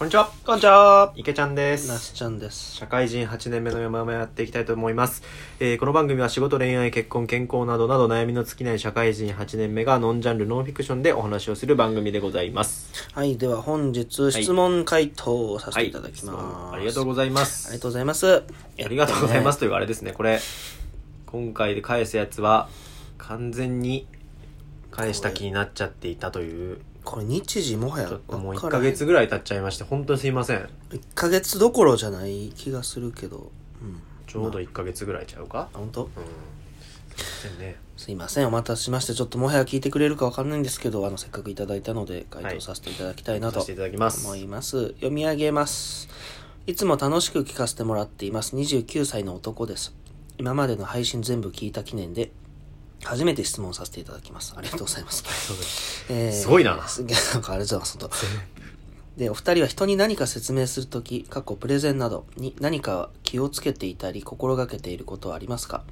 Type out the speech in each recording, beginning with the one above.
こんにちは。こんにちは。池ちゃんでなすしちゃんです。社会人8年目の山々やっていきたいと思います、えーこの番組は仕事恋愛結婚健康などなど悩みの尽きない社会人8年目がノンジャンルノンフィクションでお話をする番組でございます。はいでは本日質問回答をさせていただきます、はい。ありがとうございます。ありがとうございます。ありがとうございますえというあれですね。これ今回で返すやつは完全に返した気になっちゃっていたというこれ日時もはやちょっともう1分からへんヶ月ぐらい経っちゃいまして本当にすいません。1ヶ月どころじゃない気がするけど。うん。ちょうど1ヶ月ぐらいちゃうか？あ本当？うん。すいませんね。すいませんお待たせしましてちょっともはや聞いてくれるかわかんないんですけどあのせっかくいただいたので回答させていただきたいなとさせていただきます。思います。読み上げます。いつも楽しく聞かせてもらっています。29歳の男です。今までの配信全部聞いた記念で初めて質問させていただきます。ありがとうございます。えーすごいな。すげえなんかありがとうございますでお二人は人に何か説明するとき過去プレゼンなどに何か気をつけていたり心がけていることはありますか？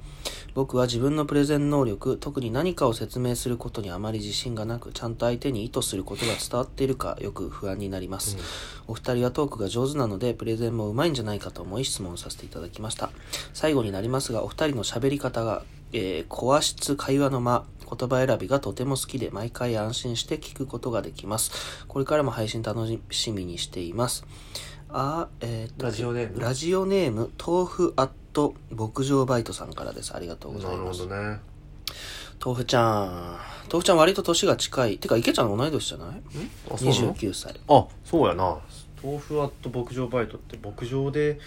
僕は自分のプレゼン能力特に何かを説明することにあまり自信がなくちゃんと相手に意図することが伝わっているかよく不安になります、お二人はトークが上手なのでプレゼンもうまいんじゃないかと思い質問させていただきました。最後になりますがお二人の喋り方が、えー、コ質会話の間言葉選びがとても好きで毎回安心して聞くことができます。これからも配信楽しみにしています。あえーとラジオネーム。ラジオネーム豆腐アット牧場バイトさんからです。ありがとうござないるます。ほどね。豆腐ちゃん。豆腐ちゃん割と年が近い。てか池ちゃん同い年じゃない？あそうなの？29歳。あそうやな。豆腐アット牧場バイトって牧場で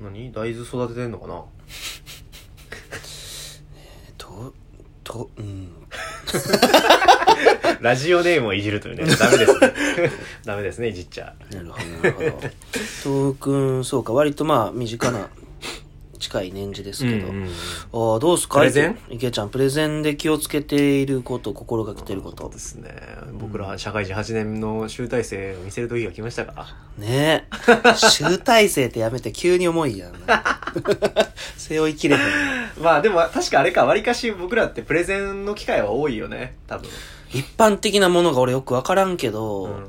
何？大豆育ててんのかな？ととうん。ラジオネームをいじるというね。ダメですね。ダメですねいじっちゃなるほどなるほど。豆腐くんそうか割とまあ身近な近い年次ですけど、うんうんああどうすか？プレゼン？池ちゃんプレゼンで気をつけていること心がけていること。そうですね。僕ら社会人8年の集大成を見せる時が来ましたかねえ。集大成ってやめて急に重いやん。背負いきれへんまあでも確かあれかわりかし僕らってプレゼンの機会は多いよね多分。一般的なものが俺よくわからんけど、うん。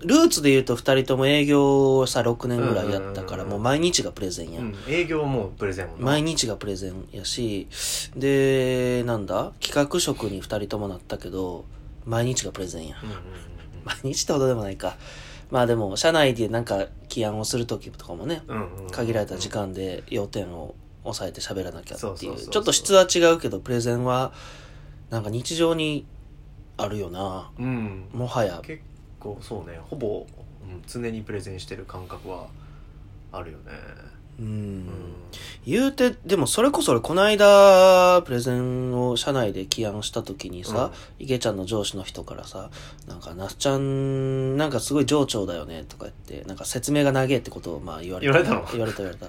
ルーツで言うと二人とも営業をさ6年ぐらいやったからうん。もう毎日がプレゼンや、うん。営業もプレゼンもな。毎日がプレゼンやしでなんだ？企画職に二人ともなったけど毎日がプレゼンや、うんうんうん 毎日ってほどでもないか。まあでも社内でなんか起案をする時とかもね、うんうんうん。限られた時間で要点を抑えて喋らなきゃっていう。ちょっと質は違うけどプレゼンはなんか日常にあるよな。うん。もはや。結構そうね。ほぼ、うん、常にプレゼンしてる感覚はあるよねうん、うん言うてでもそれこそ俺この間プレゼンを社内で起案した時にさ、池ちゃんの上司の人からさ「なんか那須ちゃんなんかすごい上長だよね」とか言ってなんか説明が長えってことをまあ言われた。言われたの？言われた言われた。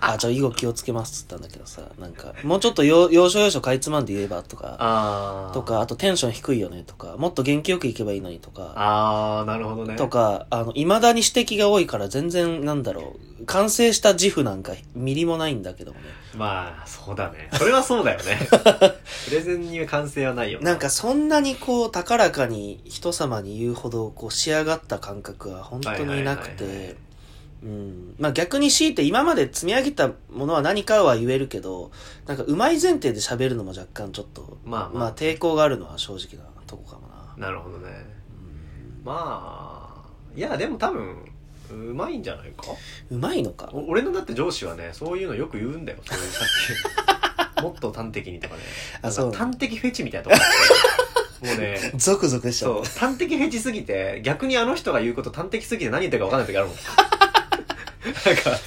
あじゃあ以後気をつけますっつったんだけどさなんかもうちょっと要要所要所かいつまんで言えばとかとかあとテンション低いよねとかもっと元気よくいけばいいのにとか。ああなるほどね。とか、あの、未だに指摘が多いから全然、なんだろう、完成した自負なんかミリもないんだけどもね。まあそうだね。それはそうだよね。プレゼンには完成はないよなんかそんなにこう、高らかに人様に言うほど、こう、仕上がった感覚は本当になくて、うん。まあ逆に強いて今まで積み上げたものは何かは言えるけど、なんか上手い前提で喋るのも若干ちょっと、まあまあ。まあ抵抗があるのは正直なとこかもな。なるほどね。まあいやでも多分うまいんじゃないか？うまいのか？お俺のだって上司はねそういうのよく言うんだよそういうさっき。もっと端的にとかね。あそうなんか端的フェチみたいなとこもうね ゾクゾクしちゃ。そう。う端的フェチすぎて逆にあの人が言うこと端的すぎて何言ってるか分かんない時あるもん。なんか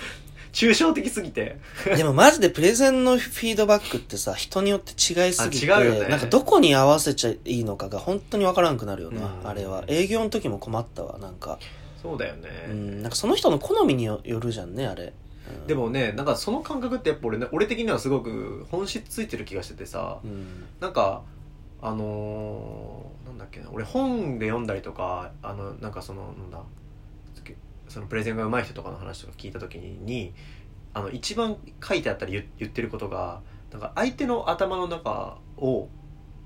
抽象的すぎて。でもマジでプレゼンのフィードバックってさ、人によって違いすぎて、あ違うよね。なんかどこに合わせちゃいいのかが本当にわからんくなるよな、うん。あれは。営業の時も困ったわ、なんか。そうだよね、うん、なんかその人の好みによよるじゃんね、あれ。うんで、もねなんかその感覚ってやっぱ俺,、ね、俺的にはすごく本質ついてる気がしててさうん。なんかあのーなんだっけな俺本で読んだりとかあのなんかそのなんだそのプレゼンが上手い人とかの話とか聞いた時にあの一番書いてあったり言言ってることがなんか相手の頭の中を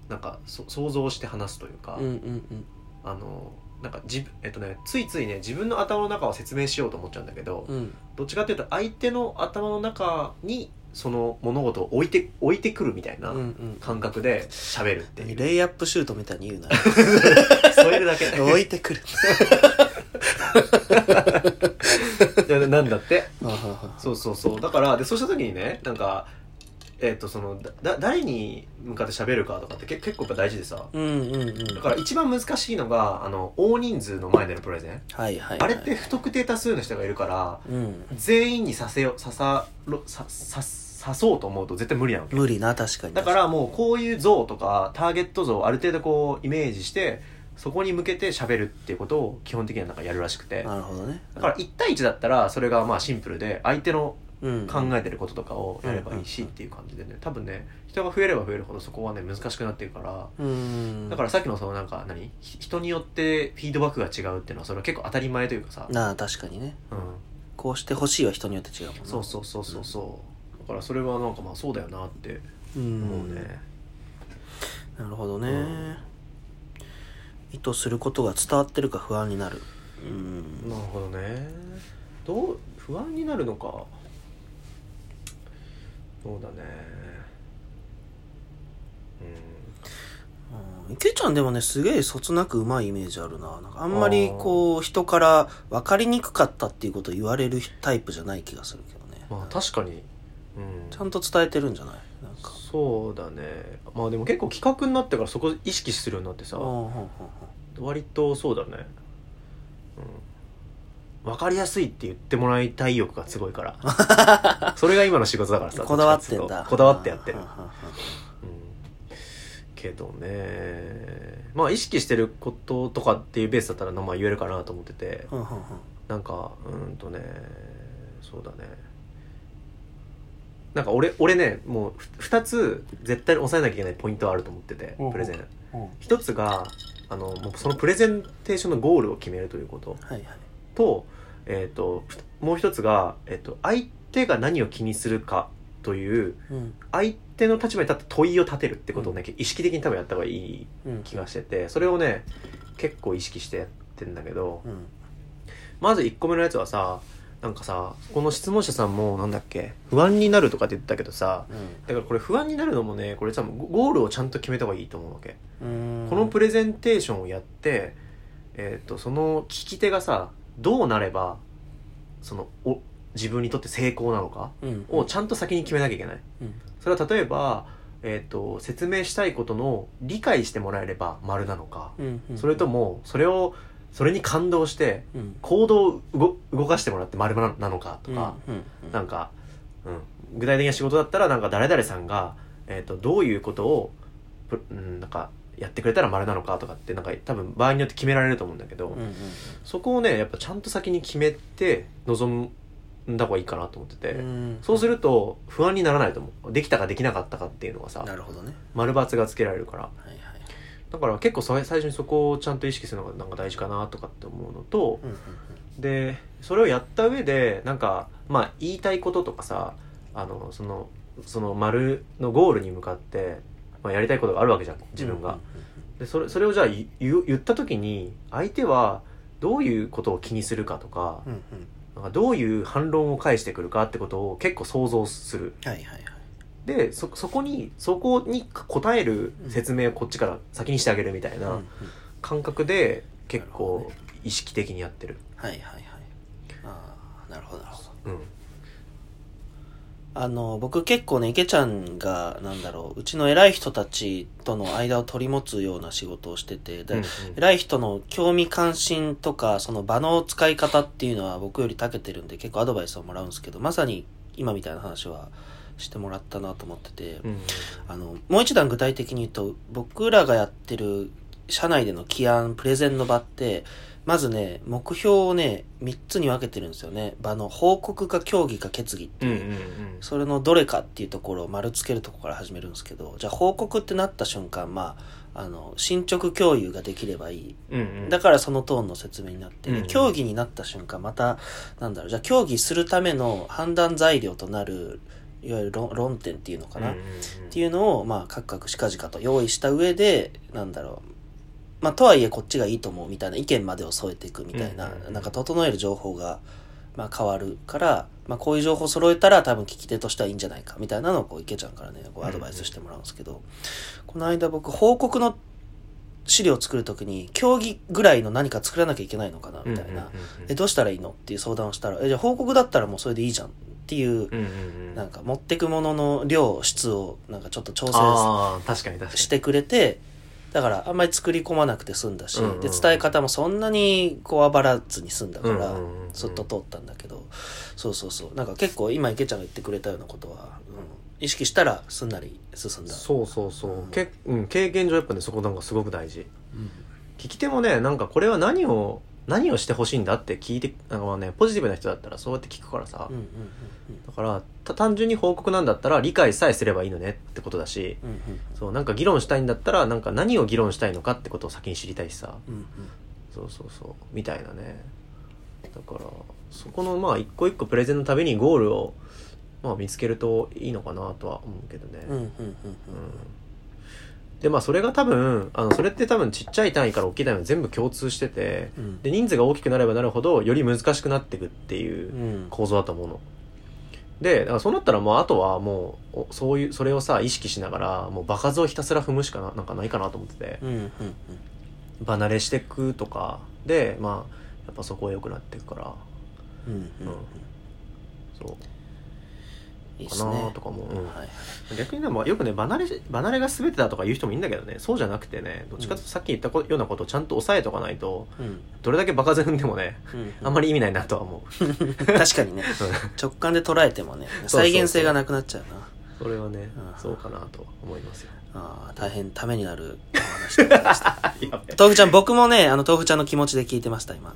なんかそ想像して話すというか、うんうんうん。あのなんか自分えっとねついついね自分の頭の中を説明しようと思っちゃうんだけど、うん。どっちかっていうと相手の頭の中にその物事を置いて置いてくるみたいなうんうん感覚で喋るっていう、レイアップシュートみたいに言うな。添えるだけ。置いてくる。なんだって？そうそうそう。だからでそうした時にねなんかえっ、とそのだだ誰に向かって喋るかとかってけ結構やっぱ大事でさ。うんうんうん。だから一番難しいのがあの大人数の前でのプレゼン。はいはいはい。あれって不特定多数の人がいるからうん。全員にさせよささろさささそうと思うと絶対無理なわけ。無理な確かに。だからもうこういう像とかターゲット像をある程度こうイメージしてそこに向けて喋るっていうことを基本的にはなんかやるらしくて。なるほどね。だから1対1だったらそれがまあシンプルで相手のうん考えてることとかをやればいいしっていう感じでね。多分ね人が増えれば増えるほどそこはね難しくなってるから。うん。だからさっきのそのなんか何？ひ人によってフィードバックが違うっていうのはそれは結構当たり前というかさ、なあ確かにね。うん、こうしてほしいは人によって違うもんなそうそうそうそうそう。だからそれはなんかまあそうだよなってうん思うねなるほどね、うん。意図することが伝わってるか不安になる。うん。なるほどね。どう不安になるのかそうだね。うん。池ちゃんでもねすげえそつなくうまいイメージあるな。なんかあんまりこう人から分かりにくかったっていうことを言われるタイプじゃない気がするけどね、うんまあ確かに。うん。ちゃんと伝えてるんじゃない？なんか。そうだね。まあでも結構企画になってからそこ意識するようになってさ。割とそうだね。うん分かりやすいって言ってもらいたい欲がすごいから。それが今の仕事だからさこだわってんだ。こだわってやってる。うんけどね。まあ意識してることとかっていうベースだったらまあ言えるかなと思ってて。なんかうーんとねそうだね。なんか俺俺ねもうふ2つ絶対に押さえなきゃいけないポイントはあると思っててプレゼン。う。ん一つがあのもうそのプレゼンテーションのゴールを決めるということ。はいはいと,、えー、とふもう一つが、えー、と相手が何を気にするかといううん。相手の立場に立って問いを立てるってことをね、意識的に多分やった方がいいうん気がしててそれをね結構意識してやってんだけどうん。まず1個目のやつはさなんかさこの質問者さんもなんだっけ不安になるとかって言ってたけどさだからこれ不安になるのもねこれさゴゴールをちゃんと決めた方がいいと思うわけ、うん。このプレゼンテーションをやって、えー、とその聞き手がさどうなればそのお自分にとって成功なのかうん。をちゃんと先に決めなきゃいけない。うん。それは例えば、えー、と説明したいことの理解してもらえれば丸なのか、うんうんそれともそれをそれに感動してうん。行動を動動かしてもらって丸ななのかとか、うんうんなんか、うん、具体的な仕事だったらなんか誰々さんが、えー、とどういうことを、ぷうん、なんかやってくれたら丸なのかとかってなんか多分場合によって決められると思うんだけど、うんうんそこをねやっぱちゃんと先に決めて臨んだ方がいいかなと思ってて、うんそうすると不安にならないと思う。できたかできなかったかっていうのがさなるほどね。丸×がつけられるから。はいはいだから結構最初にそこをちゃんと意識するのがなんか大事かなとかって思うのと、うんうん。でそれをやった上でなんかまあ言いたいこととかさあのそのその丸のゴールに向かって、まあ、やりたいことがあるわけじゃん自分が、でそれそれをじゃあ言った時に相手はどういうことを気にするかとかなんかどういう反論を返してくるかってことを結構想像する。はいはいはい。でそそこにそこに答える説明をこっちから先にしてあげるみたいな感覚で結構意識的にやってる。はいはいはい。ああなるほどなるほど。うんあの僕結構ね池ちゃんがなんだろううちの偉い人たちとの間を取り持つような仕事をしててで、うんうん。偉い人の興味関心とかその場の使い方っていうのは僕より長けてるんで結構アドバイスをもらうんですけどまさに今みたいな話はしてもらったなと思ってて、うんあのもう一段具体的に言うと僕らがやってる社内での起案プレゼンの場ってまずね目標をね3つに分けてるんですよね。場の報告か協議か決議っていう、うんうんうん。それのどれかっていうところを丸つけるところから始めるんですけどじゃあ報告ってなった瞬間まああの進捗共有ができればいい。うんうん。だからそのトーンの説明になって、うんうん。協議になった瞬間またなんだろうじゃあ協議するための判断材料となるいわゆる論論点っていうのかな、うんうんうん。っていうのを、まあ、カクカクしかじかと用意した上で、なんだろう、まあ、とはいえこっちがいいと思うみたいな意見までを添えていくみたいな、うんうんうん。なんか整える情報が、まあ、変わるから、まあ、こういう情報揃えたら多分聞き手としてはいいんじゃないかみたいなのをこう池ちゃんからねこうアドバイスしてもらうんですけど、この間僕報告の資料を作るときに競技ぐらいの何か作らなきゃいけないのかなみたいな、うんうんうんうん。えどうしたらいいのっていう相談をしたらえじゃあ報告だったらもうそれでいいじゃん。っていう、うんうんうん。なんか持ってくものの量質をなんかちょっと調整ああ確かに確かに。してくれてだからあんまり作り込まなくて済んだし、うんうんで伝え方もそんなにこわばらずに済んだから、うんうんうんうん。すっと通ったんだけど。そうそうそう。なんか結構今池ちゃんが言ってくれたようなことは、うん、意識したらすんなり進んだ。そうそうそう、うん。けうん、経験上やっぱねそこなんかすごく大事。うん。聞き手もねなんかこれは何を何をしてほしいんだって聞いてなんかねポジティブな人だったらそうやって聞くからさ、だからた単純に報告なんだったら理解さえすればいいのねってことだし。うんうんうん。そうなんか議論したいんだったらなんか何を議論したいのかってことを先に知りたいしさ。うんうん。そうそうそう。みたいなね。だからそこのまあ一個一個プレゼンのたびにゴールを、まあ、見つけるといいのかなとは思うけどね、うんうんうん。うんでまあそれが多分あのそれって多分ちっちゃい単位から大きい単位は全部共通しててうん。で人数が大きくなればなるほどより難しくなっていくっていううん。構造だと思うの。でだからそうなったらもうあとはもうおそういうそれをさ意識しながらもう場数をひたすら踏むしかななんかないかなと思ってて。うんうんうん。離れしていくとか。でまあやっぱそこは良くなっていくから。うんうん。うん。そうかなとか思ううんはいはい。逆にでもよくね離れ離れが全てだとか言う人もいるんだけどねそうじゃなくてねどっちかというとさっき言ったこようなことをちゃんと抑えとかないとうん。どれだけ場数踏んでもねうんあんまり意味ないなとは思う。確かにね。直感で捉えてもね再現性がなくなっちゃうな。それはねうん。そうかなと思いますよ。ああ大変ためになるお話でございました。豆腐ちゃん僕もねあの豆腐ちゃんの気持ちで聞いてました今